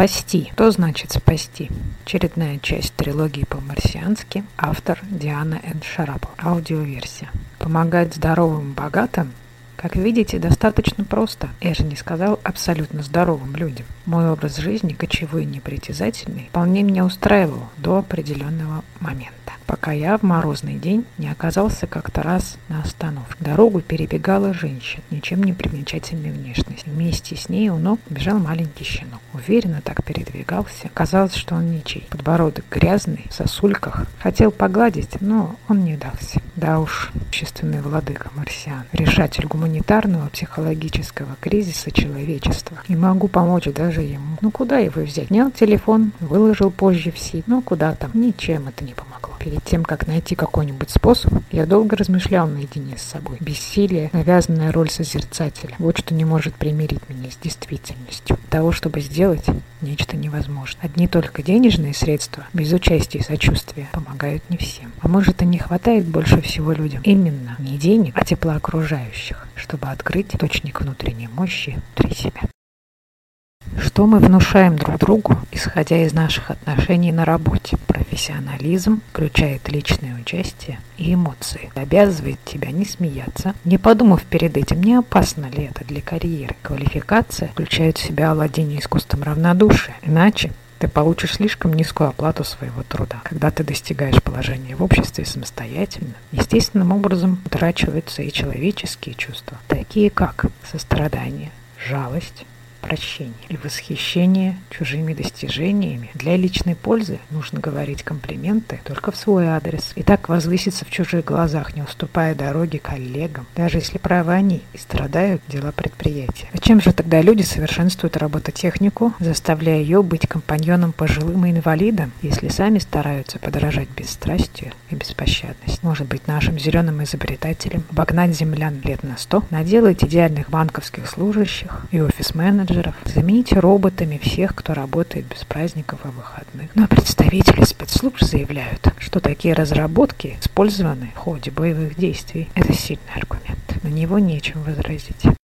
Спасти. Что значит спасти? Очередная часть трилогии по-марсиански. Автор Диана Н. Шарапов. Аудиоверсия. Помогать здоровым, богатым как видите, достаточно просто. Я же не сказал абсолютно здоровым людям. Мой образ жизни, кочевой и непритязательный, вполне меня устраивал до определенного момента пока я в морозный день не оказался как-то раз на остановке. Дорогу перебегала женщина, ничем не примечательной внешности. Вместе с ней у ног бежал маленький щенок. Уверенно так передвигался. Казалось, что он ничей. Подбородок грязный, в сосульках. Хотел погладить, но он не дался. Да уж, общественный владыка марсиан. Решатель гуманитарного психологического кризиса человечества. И могу помочь даже ему. Ну куда его взять? Снял телефон, выложил позже в сеть. Ну куда там? Ничем это не помогло. Перед тем, как найти какой-нибудь способ, я долго размышлял наедине с собой. Бессилие, навязанная роль созерцателя. Вот что не может примирить меня с действительностью. Того, чтобы сделать нечто невозможно. Одни только денежные средства, без участия и сочувствия, помогают не всем. А может и не хватает больше всего людям именно не денег, а тепла окружающих, чтобы открыть точник внутренней мощи внутри себя. Что мы внушаем друг другу, исходя из наших отношений на работе? Профессионализм включает личное участие и эмоции. Обязывает тебя не смеяться, не подумав перед этим, не опасно ли это для карьеры. Квалификация включает в себя владение искусством равнодушия. Иначе ты получишь слишком низкую оплату своего труда. Когда ты достигаешь положения в обществе самостоятельно, естественным образом утрачиваются и человеческие чувства, такие как сострадание, жалость, прощение и восхищение чужими достижениями. Для личной пользы нужно говорить комплименты только в свой адрес. И так возвыситься в чужих глазах, не уступая дороги коллегам, даже если правы они и страдают дела предприятия. Зачем же тогда люди совершенствуют робототехнику, заставляя ее быть компаньоном пожилым и инвалидам, если сами стараются подражать бесстрастию и беспощадности? Может быть, нашим зеленым изобретателям обогнать землян лет на сто, наделать идеальных банковских служащих и офис-менеджеров, менеджеров. Замените роботами всех, кто работает без праздников и выходных. Но представители спецслужб заявляют, что такие разработки использованы в ходе боевых действий. Это сильный аргумент. На него нечем возразить.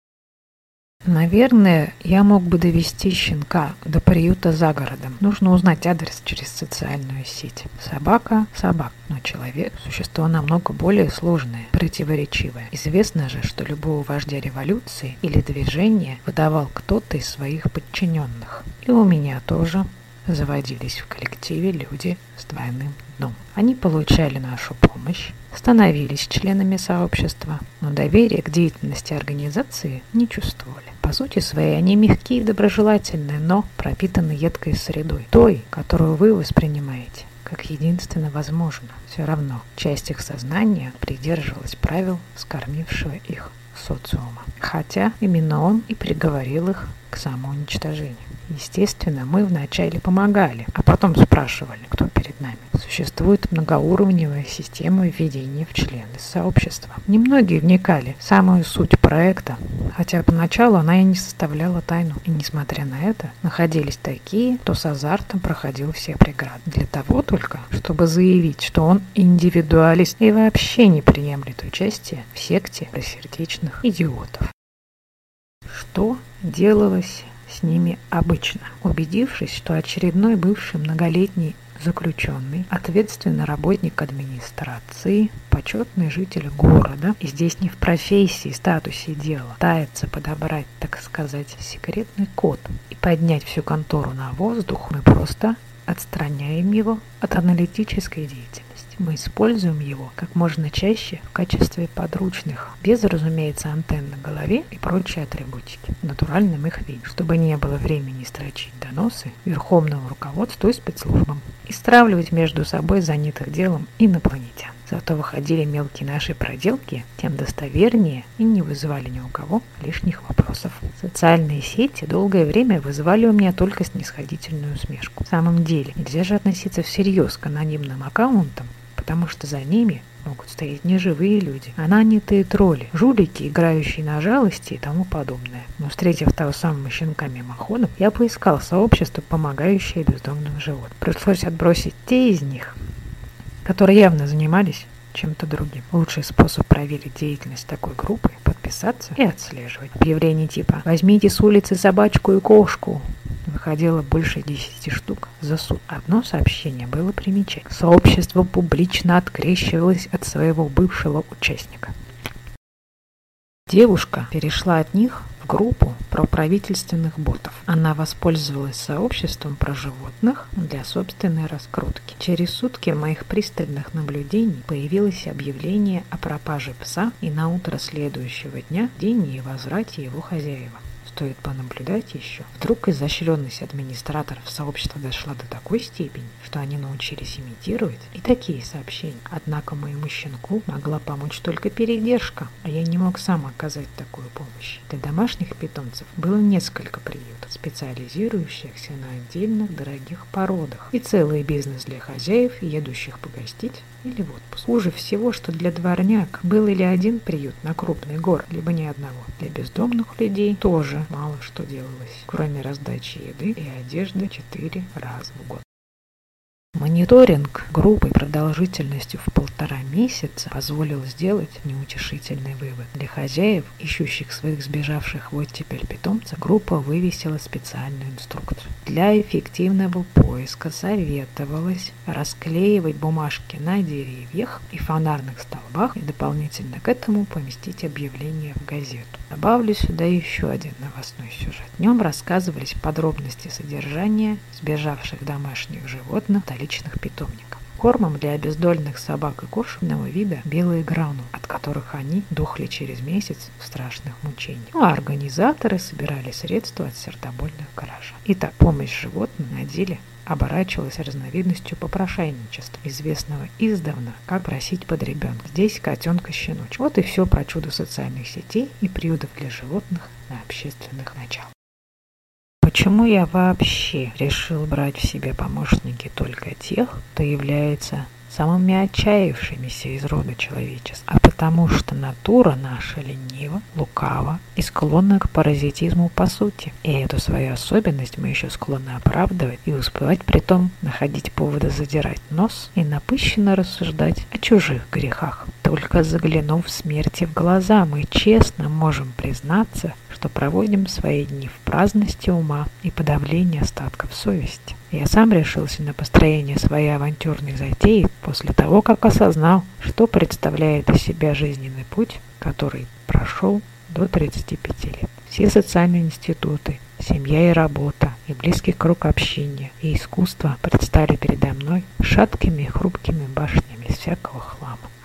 Наверное, я мог бы довести щенка до приюта за городом. Нужно узнать адрес через социальную сеть. Собака – собак, но человек – существо намного более сложное, противоречивое. Известно же, что любого вождя революции или движения выдавал кто-то из своих подчиненных. И у меня тоже заводились в коллективе люди с двойным дном. Они получали нашу помощь, становились членами сообщества, но доверия к деятельности организации не чувствовали. По сути своей они мягкие и доброжелательные, но пропитаны едкой средой, той, которую вы воспринимаете как единственно возможно. Все равно часть их сознания придерживалась правил скормившего их социума. Хотя именно он и приговорил их к самоуничтожению. Естественно, мы вначале помогали, а потом спрашивали, кто перед нами. Существует многоуровневая система введения в члены сообщества. Немногие вникали в самую суть проекта, хотя поначалу она и не составляла тайну. И несмотря на это, находились такие, кто с азартом проходил все преграды. Для того только, чтобы заявить, что он индивидуалист и вообще не приемлет участие в секте сердечных идиотов. Что делалось с ними обычно. Убедившись, что очередной бывший многолетний заключенный, ответственный работник администрации, почетный житель города, и здесь не в профессии, статусе дела, пытается подобрать, так сказать, секретный код и поднять всю контору на воздух, мы просто отстраняем его от аналитической деятельности. Мы используем его как можно чаще в качестве подручных, без, разумеется, антенн на голове и прочие атрибутики, в натуральном их виде, чтобы не было времени строчить доносы верховному руководству и спецслужбам и стравливать между собой занятых делом инопланетян. Зато выходили мелкие наши проделки, тем достовернее и не вызывали ни у кого лишних вопросов. Социальные сети долгое время вызывали у меня только снисходительную усмешку. В самом деле, нельзя же относиться всерьез к анонимным аккаунтам, потому что за ними могут стоять неживые люди, а нанятые тролли, жулики, играющие на жалости и тому подобное. Но встретив того самого щенка мимоходом, я поискал сообщество, помогающее бездомным животным. Пришлось отбросить те из них, которые явно занимались чем-то другим. Лучший способ проверить деятельность такой группы – подписаться и отслеживать. Объявление типа «Возьмите с улицы собачку и кошку», выходило больше десяти штук за суд. Одно сообщение было примечательно. Сообщество публично открещивалось от своего бывшего участника. Девушка перешла от них в группу про правительственных ботов. Она воспользовалась сообществом про животных для собственной раскрутки. Через сутки моих пристальных наблюдений появилось объявление о пропаже пса и на утро следующего дня день и возврате его хозяева стоит понаблюдать еще. Вдруг изощренность администраторов сообщества дошла до такой степени, что они научились имитировать и такие сообщения. Однако моему щенку могла помочь только передержка, а я не мог сам оказать такую помощь. Для домашних питомцев было несколько приютов, специализирующихся на отдельных дорогих породах, и целый бизнес для хозяев, едущих погостить или в отпуск. Хуже всего, что для дворняк был или один приют на крупный город, либо ни одного. Для бездомных людей тоже мало что делалось, кроме раздачи еды и одежды четыре раза в год. Мониторинг группы продолжительностью в полтора месяца позволил сделать неутешительный вывод. Для хозяев, ищущих своих сбежавших в оттепель питомцев, группа вывесила специальную инструкцию. Для эффективного поиска советовалось расклеивать бумажки на деревьях и фонарных столбах и дополнительно к этому поместить объявление в газету. Добавлю сюда еще один новостной сюжет. В нем рассказывались подробности содержания сбежавших домашних животных питомников. Кормом для обездольных собак и кошечного вида белые гранулы, от которых они дохли через месяц в страшных мучениях. Ну, а организаторы собирали средства от сердобольных гаража. Итак, помощь животным на деле оборачивалась разновидностью попрошайничества, известного издавна, как просить под ребенка. Здесь котенка щеночек. Вот и все про чудо социальных сетей и приютов для животных на общественных началах. Почему я вообще решил брать в себе помощники только тех, кто является самыми отчаявшимися из рода человеческого, а потому что натура наша ленива, лукава и склонна к паразитизму по сути. И эту свою особенность мы еще склонны оправдывать и успевать при том находить поводы задирать нос и напыщенно рассуждать о чужих грехах. Только заглянув смерти в глаза, мы честно можем признаться, что проводим свои дни в праздности ума и подавлении остатков совести. Я сам решился на построение своей авантюрной затеи после того, как осознал, что представляет из себя жизненный путь, который прошел до 35 лет. Все социальные институты, семья и работа, и близкий круг общения, и искусство предстали передо мной шаткими и хрупкими башнями всякого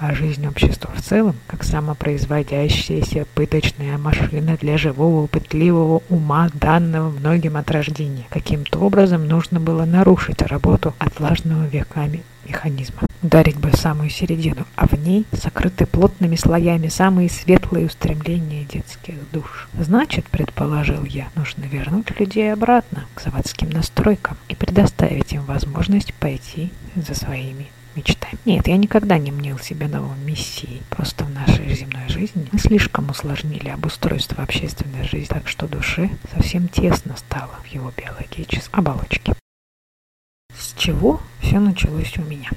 а жизнь общества в целом, как самопроизводящаяся пыточная машина для живого пытливого ума, данного многим от рождения. Каким-то образом нужно было нарушить работу отлаженного веками механизма. Ударить бы в самую середину, а в ней сокрыты плотными слоями самые светлые устремления детских душ. Значит, предположил я, нужно вернуть людей обратно к заводским настройкам и предоставить им возможность пойти за своими мечтаем. Нет, я никогда не мнил себя новым мессией. Просто в нашей земной жизни мы слишком усложнили обустройство общественной жизни, так что душе совсем тесно стало в его биологической оболочке. С чего все началось у меня?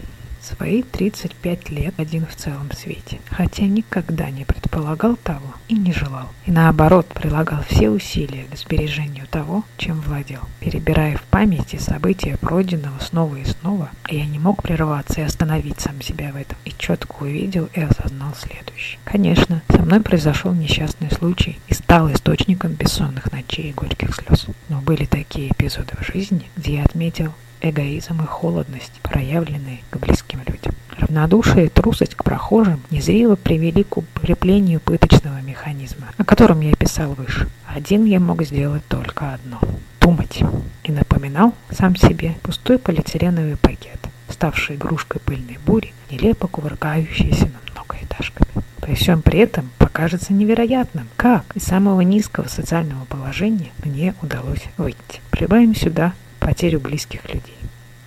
Свои 35 лет один в целом свете, хотя никогда не предполагал того и не желал. И наоборот, прилагал все усилия к сбережению того, чем владел. Перебирая в памяти события пройденного снова и снова, я не мог прерваться и остановить сам себя в этом, и четко увидел и осознал следующее. Конечно, со мной произошел несчастный случай и стал источником бессонных ночей и горьких слез. Но были такие эпизоды в жизни, где я отметил эгоизм и холодность, проявленные к близким людям. Равнодушие и трусость к прохожим незримо привели к укреплению пыточного механизма, о котором я писал выше. Один я мог сделать только одно – думать. И напоминал сам себе пустой полиэтиленовый пакет, ставший игрушкой пыльной бури, нелепо кувыркающийся над многоэтажками. При всем при этом покажется невероятным, как из самого низкого социального положения мне удалось выйти. Прибавим сюда потерю близких людей,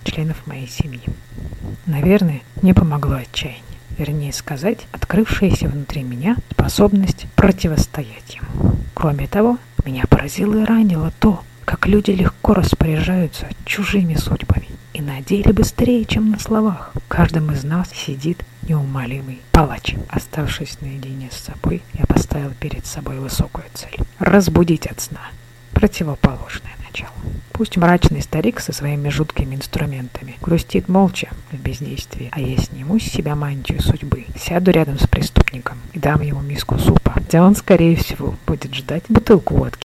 членов моей семьи. Наверное, мне помогло отчаяние, вернее сказать, открывшаяся внутри меня способность противостоять ему. Кроме того, меня поразило и ранило то, как люди легко распоряжаются чужими судьбами и на деле быстрее, чем на словах. В каждом из нас сидит неумолимый палач. Оставшись наедине с собой, я поставил перед собой высокую цель – разбудить от сна противоположное начало. Пусть мрачный старик со своими жуткими инструментами грустит молча в бездействии, а я сниму с себя мантию судьбы, сяду рядом с преступником и дам ему миску супа, где он, скорее всего, будет ждать бутылку водки